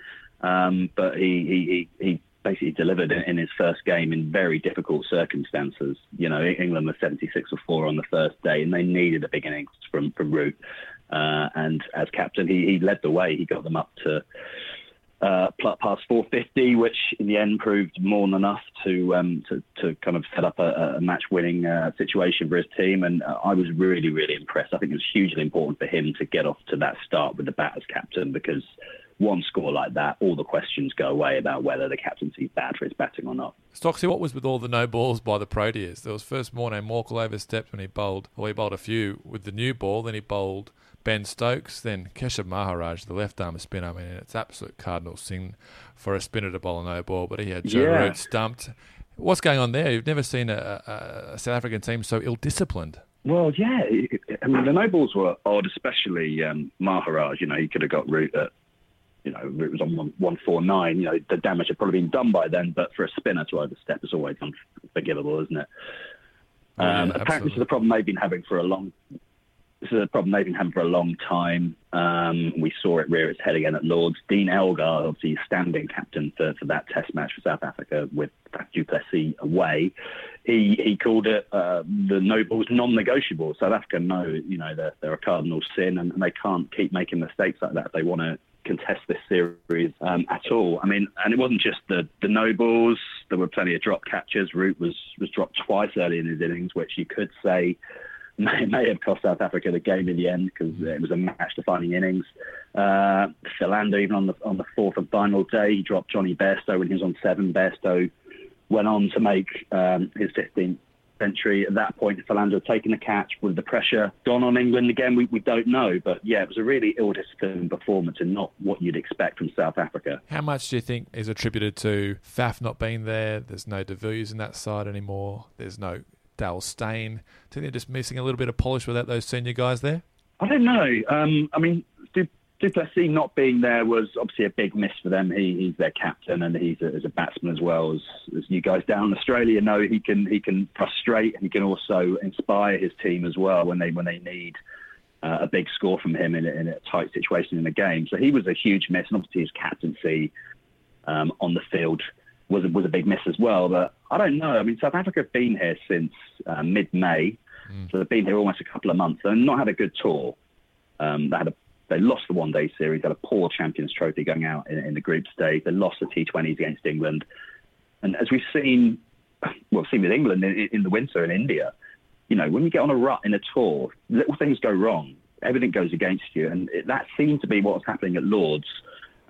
Um, but he, he, he, he basically delivered in, his first game in very difficult circumstances. You know, England were 76 or 4 on the first day, and they needed a big innings from, from Root. Uh, and as captain, he, he led the way. He got them up to uh, past 450, which in the end proved more than enough to um, to, to kind of set up a, a match-winning uh, situation for his team. And uh, I was really, really impressed. I think it was hugely important for him to get off to that start with the bat as captain because one score like that, all the questions go away about whether the captaincy bad for his batting or not. Stocksy, what was with all the no balls by the Proteas? There was first Morné Morkel overstepped when he bowled, well, he bowled a few with the new ball, then he bowled Ben Stokes, then Keshav Maharaj, the left arm spinner. I mean, it's absolute cardinal sin for a spinner to bowl a no ball, but he had Joe yeah. Root stumped. What's going on there? You've never seen a, a, a South African team so ill disciplined. Well, yeah. I mean, the no balls were odd, especially um, Maharaj. You know, he could have got Root at you know, it was on 149, you know, the damage had probably been done by then, but for a spinner to overstep is always unforgivable, isn't it? Oh, yeah, um, apparently, this is a problem they've been having for a long. This is a problem they've been having for a long time. Um, we saw it rear its head again at Lords. Dean Elgar, obviously standing captain for, for that Test match for South Africa with du Plessis away, he he called it uh, the no balls non-negotiable. South Africa know, you know, they're, they're a cardinal sin, and, and they can't keep making mistakes like that they want to contest this series um, at all. I mean, and it wasn't just the the no balls. There were plenty of drop catches. Root was was dropped twice early in his innings, which you could say may, may have cost South Africa the game in the end because it was a match-defining innings. Uh, Philander, even on the on the fourth and final day, he dropped Jonny Bairstow when he was on seven. Bairstow went on to make um, his 15th century. At that point, if Philander had taken the catch. with the pressure gone on England again? We, we don't know. But yeah, it was a really ill-disciplined performance and not what you'd expect from South Africa. How much do you think is attributed to Faf not being there? There's no De Villiers in that side anymore. There's no Dale Steyn. Do you think they're just missing a little bit of polish without those senior guys there? I don't know. Um, I mean, du Plessis not being there was obviously a big miss for them. He, he's their captain and he's a, as a batsman as well as, as you guys down in Australia know. He can he can frustrate and he can also inspire his team as well when they when they need uh, a big score from him in a, in a tight situation in the game. So he was a huge miss, and obviously his captaincy um, on the field was was a big miss as well. But I don't know. I mean, South Africa have been here since uh, mid May, mm. so they've been here almost a couple of months and not had a good tour. Um, they had a they lost the one day series, had a poor Champions Trophy going out in, in the group stage. They lost the T20s against England. And as we've seen, well, seen with England in, in the winter in India, you know, when you get on a rut in a tour, little things go wrong. Everything goes against you. And it, that seemed to be what was happening at Lords.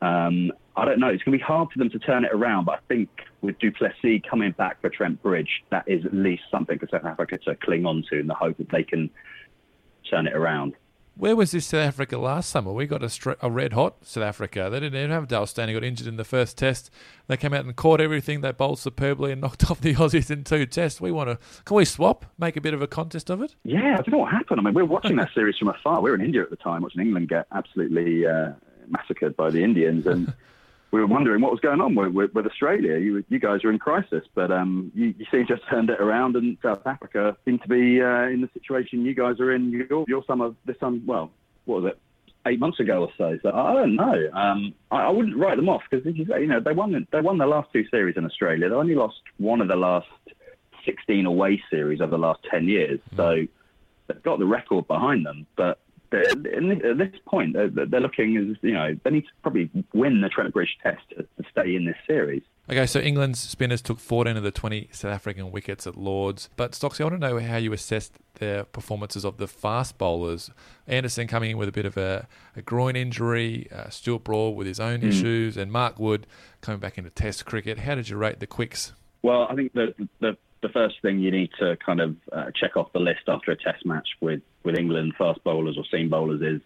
Um, I don't know. It's going to be hard for them to turn it around, but I think with du Plessis coming back for Trent Bridge, that is at least something for South Africa to cling on to in the hope that they can turn it around. Where was this South Africa last summer? We got a, a red hot South Africa. They didn't even have Dale. He got injured in the first test. They came out and caught everything. They bowled superbly and knocked off the Aussies in two tests. We want to. Can we swap? Make a bit of a contest of it? Yeah, I don't know what happened. I mean, we were watching that series from afar. We were in India at the time, watching England get absolutely uh, massacred by the Indians, and we were wondering what was going on with, with, with Australia. You, you guys are in crisis, but um, you, you seem to have turned it around, and South Africa seem to be uh, in the situation you guys are in. Your, your summer, this summer, well, what was it? Eight months ago or so. So I don't know. Um, I, I, wouldn't write them off because you know they won they won their last two series in Australia. They only lost one of the last 16 away series over the last 10 years. Mm. So they've got the record behind them, but at this point, they're, they're, looking as you know they need to probably win the Trent Bridge Test to, to, stay in this series. Okay, so England's spinners took 14 of the 20 South African wickets at Lords, but Stocksy, I want to know how you assessed their performances of the fast bowlers. Anderson coming in with a bit of a, a groin injury, uh, Stuart Broad with his own mm. issues, and Mark Wood coming back into Test cricket. How did you rate the quicks? Well, I think the the the first thing you need to kind of uh, check off the list after a test match with, with England fast bowlers or seam bowlers is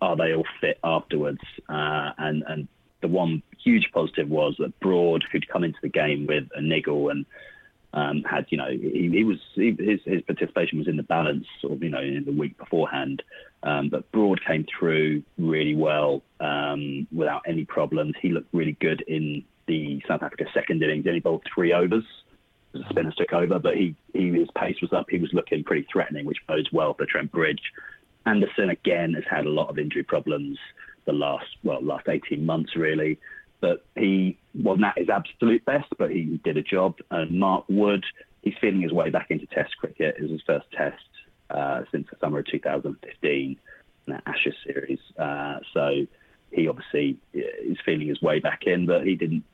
are they all fit afterwards? Uh, and and the one huge positive was that Broad, who'd come into the game with a niggle and um, had you know he, he was he, his his participation was in the balance sort of you know in the week beforehand, um, but Broad came through really well um, without any problems. He looked really good in the South Africa second innings. He only bowled three overs spinners took over, but he, he his pace was up. He was looking pretty threatening, which bodes well for Trent Bridge. Anderson again has had a lot of injury problems the last well last 18 months really, but he wasn't at his absolute best, but he did a job. And Mark Wood, he's feeling his way back into Test cricket. It was his first Test uh, since the summer of 2015. that Ashes series. Uh, so he obviously is feeling his way back in, but he didn't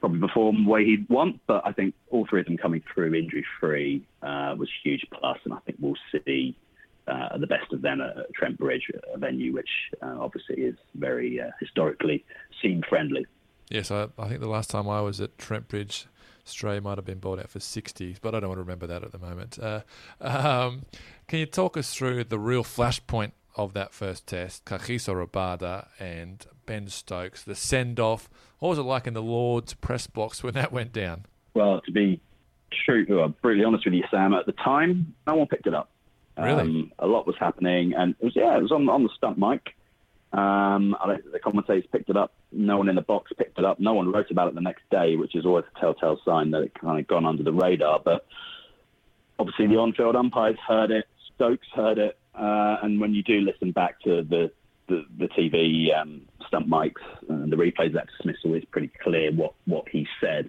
probably perform the way he'd want. But I think all three of them coming through injury free uh, was huge plus, and I think we'll see uh, the best of them at Trent Bridge, a venue which uh, obviously is very uh, historically seam friendly. Yes, I, I, think the last time I was at Trent Bridge, Australia might have been bought out for 60, but I don't want to remember that at the moment. Uh, um, can you talk us through the real flashpoint of that first test? Kagiso Rabada and Ben Stokes, the send off. What was it like in the Lord's press box when that went down? Well, to be true, well, brutally honest with you, Sam, at the time, no one picked it up. Really? Um, a lot was happening, and it was yeah, it was on on the stump mic. Um, the commentators picked it up. No one in the box picked it up. No one wrote about it the next day, which is always a telltale sign that it kind of gone under the radar. But obviously, the on-field umpires heard it. Stokes heard it, uh, and when you do listen back to the the, the TV um, stump mics and the replays of that dismissal, is pretty clear what what he said.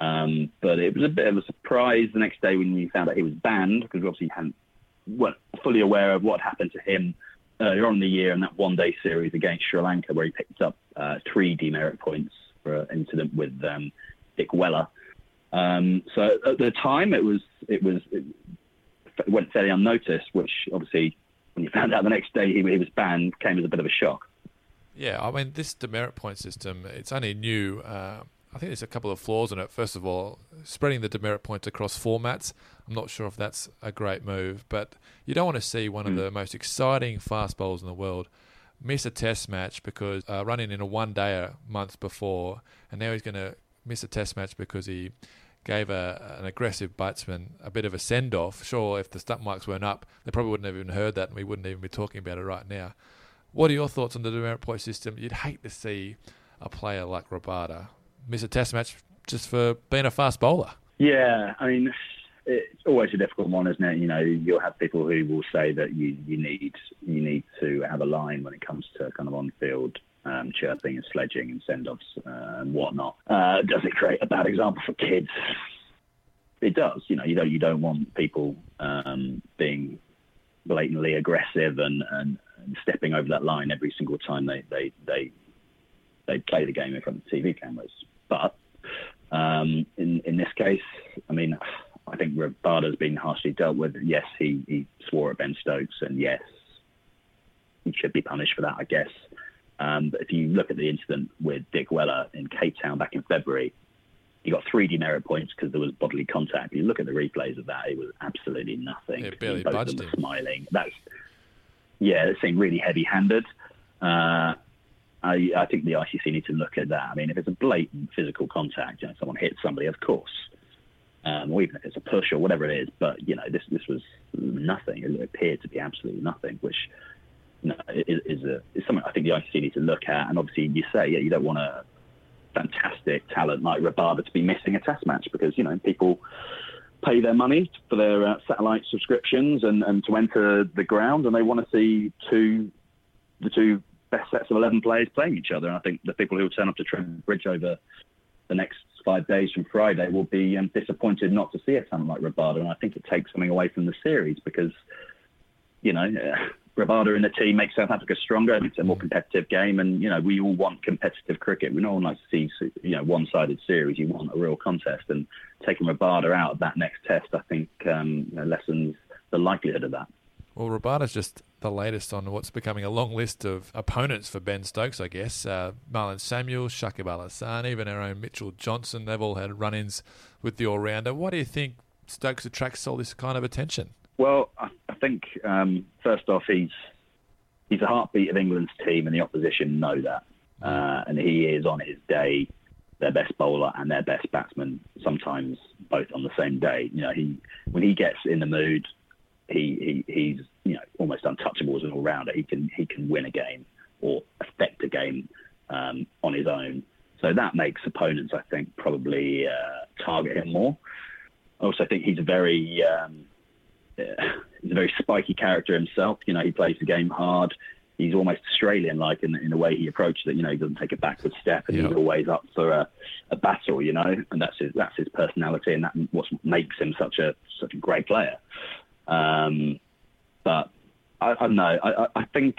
Um, but it was a bit of a surprise the next day when you found out he was banned because we obviously hadn't weren't fully aware of what happened to him earlier on in the year in that one day series against Sri Lanka, where he picked up uh, three demerit points for an incident with um, Dickwella. Um, so at the time, it was it was it went fairly unnoticed, which obviously when you found out the next day he, he was banned came as a bit of a shock. Yeah, I mean this demerit point system it's only new. Uh, I think there's a couple of flaws in it. First of all, spreading the demerit points across formats. I'm not sure if that's a great move, but you don't want to see one mm. of hmm. the most exciting fast bowls in the world miss a test match because uh, running in a one day a month before, and now he's going to miss a test match because he gave a, an aggressive batsman a bit of a send off. Sure, if the stump mics weren't up, they probably wouldn't have even heard that, and we wouldn't even be talking about it right now. What are your thoughts on the demerit point system? You'd hate to see a player like Rabada miss a test match just for being a fast bowler. Yeah, I mean, it's always a difficult one, isn't it? You know, you'll have people who will say that you, you need you need to have a line when it comes to kind of on field um, chirping and sledging and send offs uh, and whatnot. Uh, does it create a bad example for kids? It does. You know, you don't you don't want people um, being blatantly aggressive and, and, and stepping over that line every single time they they they they play the game in front of TV cameras. But um, in in this case, I mean, I think Rabada's been harshly dealt with. Yes, he, he swore at Ben Stokes, and yes, he should be punished for that, I guess. Um, but if you look at the incident with Dickwella in Cape Town back in February, he got three demerit points because there was bodily contact. If You look at the replays of that; it was absolutely nothing. It barely Both budged them smiling. That's yeah, it seemed really heavy-handed. Uh, I, I think the ICC need to look at that. I mean, if it's a blatant physical contact, you know, someone hits somebody, of course, um, or even if it's a push or whatever it is. But you know, this this was nothing. It appeared to be absolutely nothing, which you know, is, is, a, is something I think the ICC need to look at. And obviously, you say, yeah, you don't want a fantastic talent like Rabada to be missing a test match because you know people pay their money for their uh, satellite subscriptions and, and to enter the ground, and they want to see two the two best sets of 11 players playing each other. And I think the people who will turn up to Trent Bridge over the next five days from Friday will be um, disappointed not to see a talent like Rabada. And I think it takes something away from the series because, you know, Rabada in the team makes South Africa stronger. It's a more competitive game. And, you know, we all want competitive cricket. We no one likes to see, you know, one sided series. You want a real contest. And taking Rabada out of that next test, I think, um, you know, lessens the likelihood of that. Well, Rabada's just the latest on what's becoming a long list of opponents for Ben Stokes, I guess. Uh, Marlon Samuel, Shakib Al Hasan, even our own Mitchell Johnson, they've all had run ins with the all rounder. Why do you think Stokes attracts all this kind of attention? Well, I, I think, um, first off, he's, he's a heartbeat of England's team, and the opposition know that. Uh, and he is on his day their best bowler and their best batsman, sometimes both on the same day. You know, he when he gets in the mood, he, he he's you know almost untouchable as an all rounder. He can he can win a game or affect a game um, on his own. So that makes opponents, I think, probably uh, target him more. I also think he's a very um, he's a very spiky character himself. You know, he plays the game hard. He's almost Australian-like in, in the way he approaches it. You know, he doesn't take a backward step, and he's always up for a, a battle. You know, and that's his that's his personality, and that what makes him such a such a great player. Um, but I, I, don't know. I, I think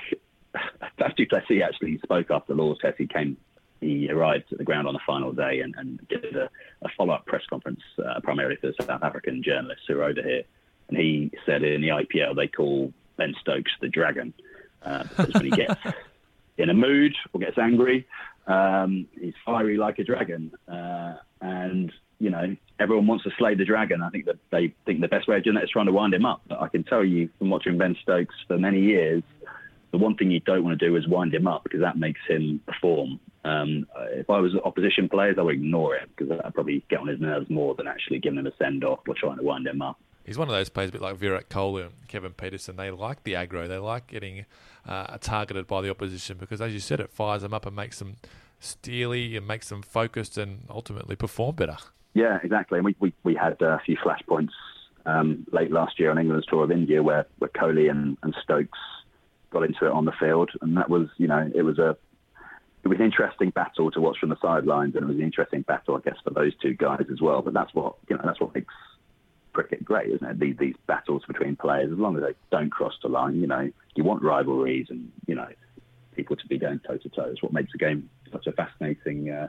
Faf du Plessis actually spoke after the Lord's test. He came, he arrived at the ground on the final day and, and did a, a follow-up press conference, uh, primarily for the South African journalists who are over here. And he said in the IPL they call Ben Stokes the Dragon uh, because when he gets in a mood or gets angry, um, he's fiery like a dragon. Uh, and you know, everyone wants to slay the dragon. I think that they think the best way of doing that is trying to wind him up. But I can tell you from watching Ben Stokes for many years, the one thing you don't want to do is wind him up because that makes him perform. Um, if I was opposition players, I would ignore it because I'd probably get on his nerves more than actually giving him a send off or trying to wind him up. He's one of those players, a bit like Virat Kohli and Kevin Pietersen. They like the aggro. They like getting uh, targeted by the opposition because, as you said, it fires them up and makes them steely and makes them focused and ultimately perform better. Yeah, exactly. And we, we, we had a few flashpoints um, late last year on England's tour of India where, where Kohli and, and Stokes got into it on the field, and that was, you know, it was a it was an interesting battle to watch from the sidelines, and it was an interesting battle, I guess, for those two guys as well. But that's what you know, that's what makes cricket great, isn't it? These, these battles between players, as long as they don't cross the line, you know, you want rivalries and you know people to be going toe to toe. It's what makes the game such a fascinating uh,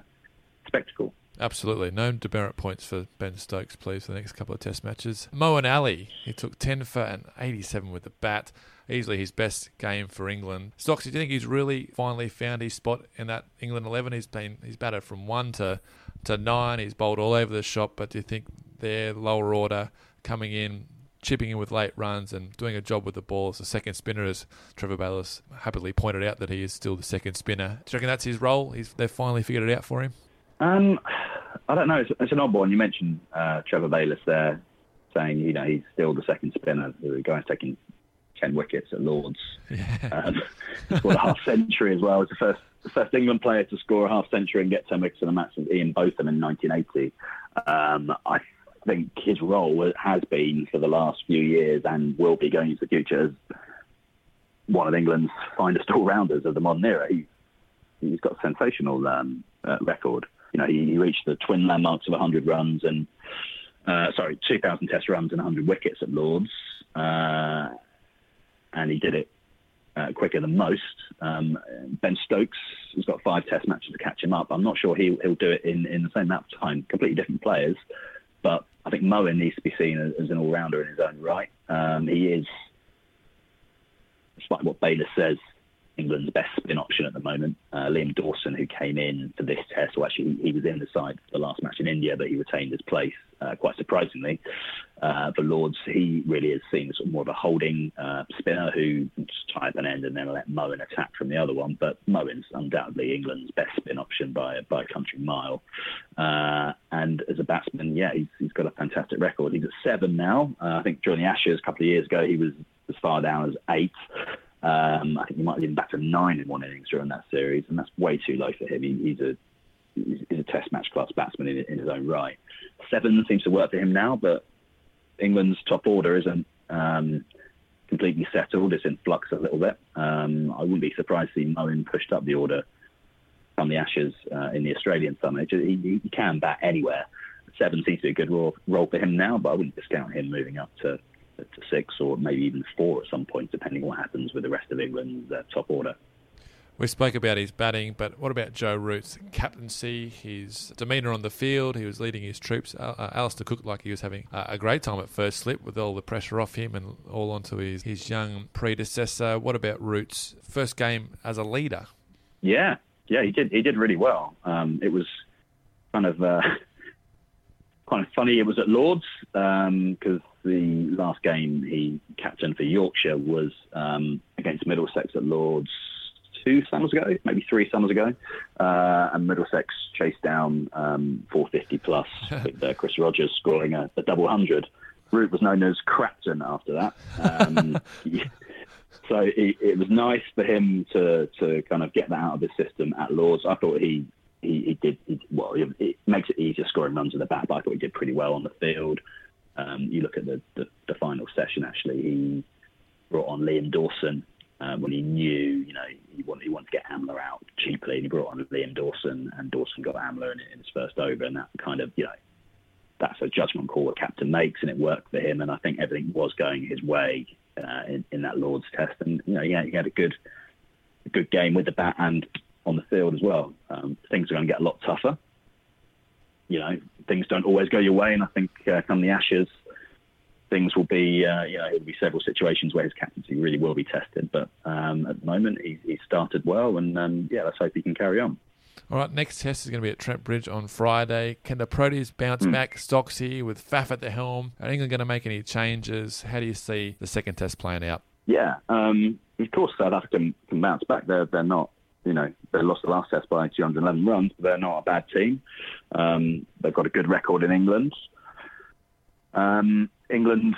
spectacle. Absolutely. No demerit points for Ben Stokes, please, for the next couple of test matches. Moeen Ali, he took 10 for an 87 with the bat. Easily his best game for England. Stocks, do you think he's really finally found his spot in that England 11? He's been he's batted from 1 to, to 9. He's bowled all over the shop, but do you think their lower order coming in, chipping in with late runs and doing a job with the ball as a second spinner, as Trevor Bayliss happily pointed out that he is still the second spinner. Do you reckon that's his role? He's, they've finally figured it out for him? Um, I don't know. It's, it's an odd one. You mentioned uh, Trevor Bayliss there, saying you know he's still the second spinner. The guy's taking ten wickets at Lords. Yeah. Um, scored a half century as well. He's the first the first England player to score a half century and get ten wickets in a match since Ian Botham in 1980. Um, I think his role has been for the last few years and will be going into the future as one of England's finest all-rounders of the modern era. He, he's got a sensational um, uh, record. You know, he, he, reached the twin landmarks of 100 runs and, uh, sorry, 2,000 test runs and 100 wickets at Lords. Uh, and he did it uh, quicker than most. Um, ben Stokes has got five test matches to catch him up. I'm not sure he'll, he'll do it in, in the same amount of time. Completely different players. But I think Moeen needs to be seen as, as an all rounder in his own right. Um, he is, despite what Bayliss says, England's best spin option at the moment. Uh, Liam Dawson, who came in for this test, well, actually, he, was in the side for the last match in India, but he retained his place, uh, quite surprisingly. Uh, for Lords, he really is seen as sort of more of a holding uh, spinner who just tie up an end and then let Moeen attack from the other one. But Moeen's undoubtedly England's best spin option by, by a country mile. Uh, and as a batsman, yeah, he's, he's got a fantastic record. He's at seven now. Uh, I think during the Ashes a couple of years ago, he was as far down as eight. Um, I think he might have back to nine in one innings during that series, and that's way too low for him. He, he's a he's a Test match class batsman in, in, his own right. Seven seems to work for him now, but England's top order isn't um, completely settled. It's in flux a little bit. Um, I wouldn't be surprised to see Moeen pushed up the order from the Ashes uh, in the Australian summer. He, he, can bat anywhere. Seven seems to be a good role, role for him now, but I wouldn't discount him moving up to to six or maybe even four at some point, depending what happens with the rest of England's uh, top order. We spoke about his batting, but what about Joe Root's captaincy, his demeanour on the field? He was leading his troops. Uh, Alastair Cook, like he was having a great time at first slip with all the pressure off him and all onto his, his young predecessor. What about Root's first game as a leader? Yeah, yeah, he did. He did really well. Um, it was kind of uh, kind of funny. It was at Lords because um, the last game he captained for Yorkshire was um, against Middlesex at Lords two summers ago, maybe three summers ago, uh, and Middlesex chased down um, 450 plus with uh, Chris Rogers scoring a, a, double hundred. Root was known as Crapton after that. Um, so it, it, was nice for him to to kind of get that out of his system at Lords. I thought he he, he did he, well. It, it, makes it easier scoring runs at the back, but I thought he did pretty well on the field. Um, you look at the, the, the Actually, he brought on Liam Dawson um, when he knew, you know, he wanted, he wanted to get Amla out cheaply, and he brought on Liam Dawson, and Dawson got Amla in, in his first over, and that kind of, you know, that's a judgment call the captain makes, and it worked for him. And I think everything was going his way uh, in, in, that Lords test, and you know had, he had, a good a good game with the bat and on the field as well. Um, things are going to get a lot tougher. You know, things don't always go your way, and I think uh, come the Ashes, things will be, uh, you know, there'll be several situations where his captaincy really will be tested. But um, at the moment, he, he started well, and um, yeah, let's hope he can carry on. All right, next test is going to be at Trent Bridge on Friday. Can the Proteas bounce mm. back? Stocks here with Faf at the helm. Are England going to make any changes? How do you see the second test playing out? Yeah, um, of course, South Africa can, can bounce back. They're they're not you know, they lost the last test by 211 runs. But they're not a bad team. Um, they've got a good record in England. Um, England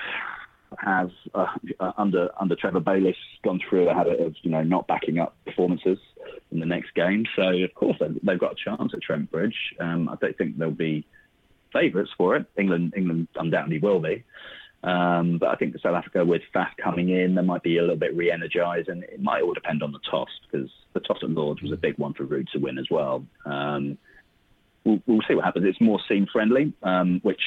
has uh, uh, under under Trevor Bayliss gone through a habit of you know not backing up performances in the next game. So of course they've got a chance at Trent Bridge. Um, I don't think they'll be favourites for it. England England undoubtedly will be. Um, but I think South Africa with Faf coming in, they might be a little bit re-energised, and it might all depend on the toss because the toss at Lords was a big one for Root to win as well. Um, we'll, we'll, see what happens. It's more seam friendly, um, which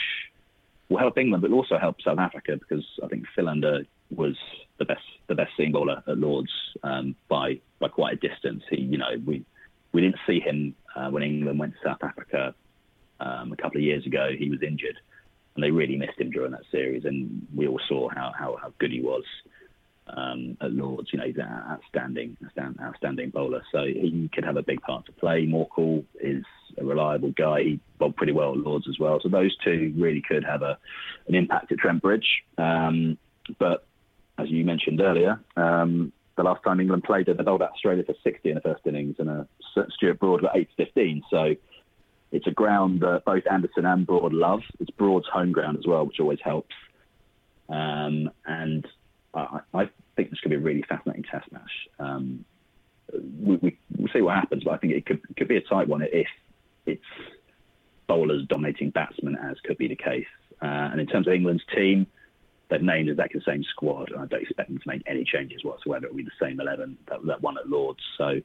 will help England, but will also help South Africa because I think Philander was the best the best seam bowler at Lords um, by by quite a distance. He, you know, we we didn't see him uh, when England went to South Africa um, a couple of years ago. He was injured, and they really missed him during that series. And we all saw how how, how good he was um, at Lords. You know, he's an outstanding outstanding bowler, so he could have a big part to play. Morkel is a reliable guy. He bowled pretty well at Lords as well. So those two really could have a an impact at Trent Bridge. Um, but as you mentioned earlier, um, the last time England played, they bowled out Australia for 60 in the first innings, and uh, Stuart Broad got 8 to 15. So it's a ground that both Anderson and Broad love. It's Broad's home ground as well, which always helps. Um, and I, I, think this could be a really fascinating test match. Um, we, we, will see what happens, but I think it could, could be a tight one if it's bowlers dominating batsmen, as could be the case. Uh, and in terms of England's team, they've named exactly the same squad, and I don't expect them to make any changes whatsoever. It'll be the same 11 that, that won at Lords. So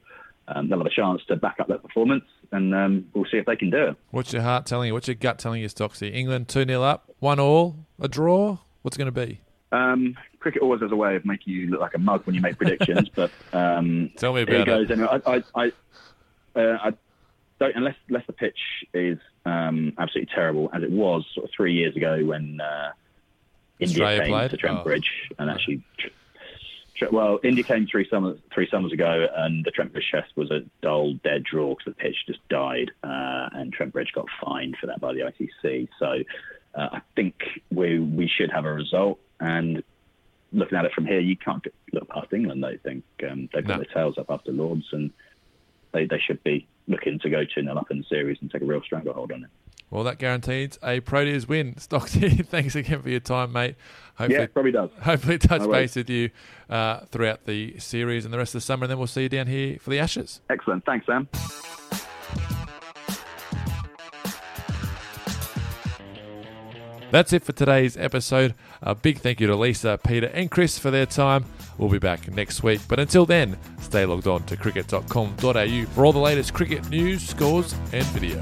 um, they'll have a chance to back up that performance, and um, we'll see if they can do it. What's your heart telling you? What's your gut telling you, Stocksy? England 2 0 up, 1 all, a draw? What's it going to be? Um, cricket always has a way of making you look like a mug when you make predictions, but um, tell me about here it. Goes. Anyway, I, I, I, uh, I don't unless unless the pitch is um, absolutely terrible as it was sort of three years ago when uh, India Australia came played? to Trent oh. Bridge and actually. Well, India came three summers three summers ago, and the Trent Bridge test was a dull, dead draw because the pitch just died, uh, and Trent Bridge got fined for that by the ICC. So uh, I think we we should have a result. And looking at it from here, you can't look past England. I think um, they've got no. their tails up after Lords, and they they should be looking to go 2 0 up in the series and take a real stranglehold on it. Well, that guarantees a Proteas win. Stocksy, thanks again for your time, mate. Hopefully, yeah, it probably does. Hopefully, touch no base with you uh, throughout the series and the rest of the summer, and then we'll see you down here for the Ashes. Excellent. Thanks, Sam. That's it for today's episode. A big thank you to Lisa, Peter, and Chris for their time. We'll be back next week. But until then, stay logged on to cricket.com.au for all the latest cricket news, scores, and video.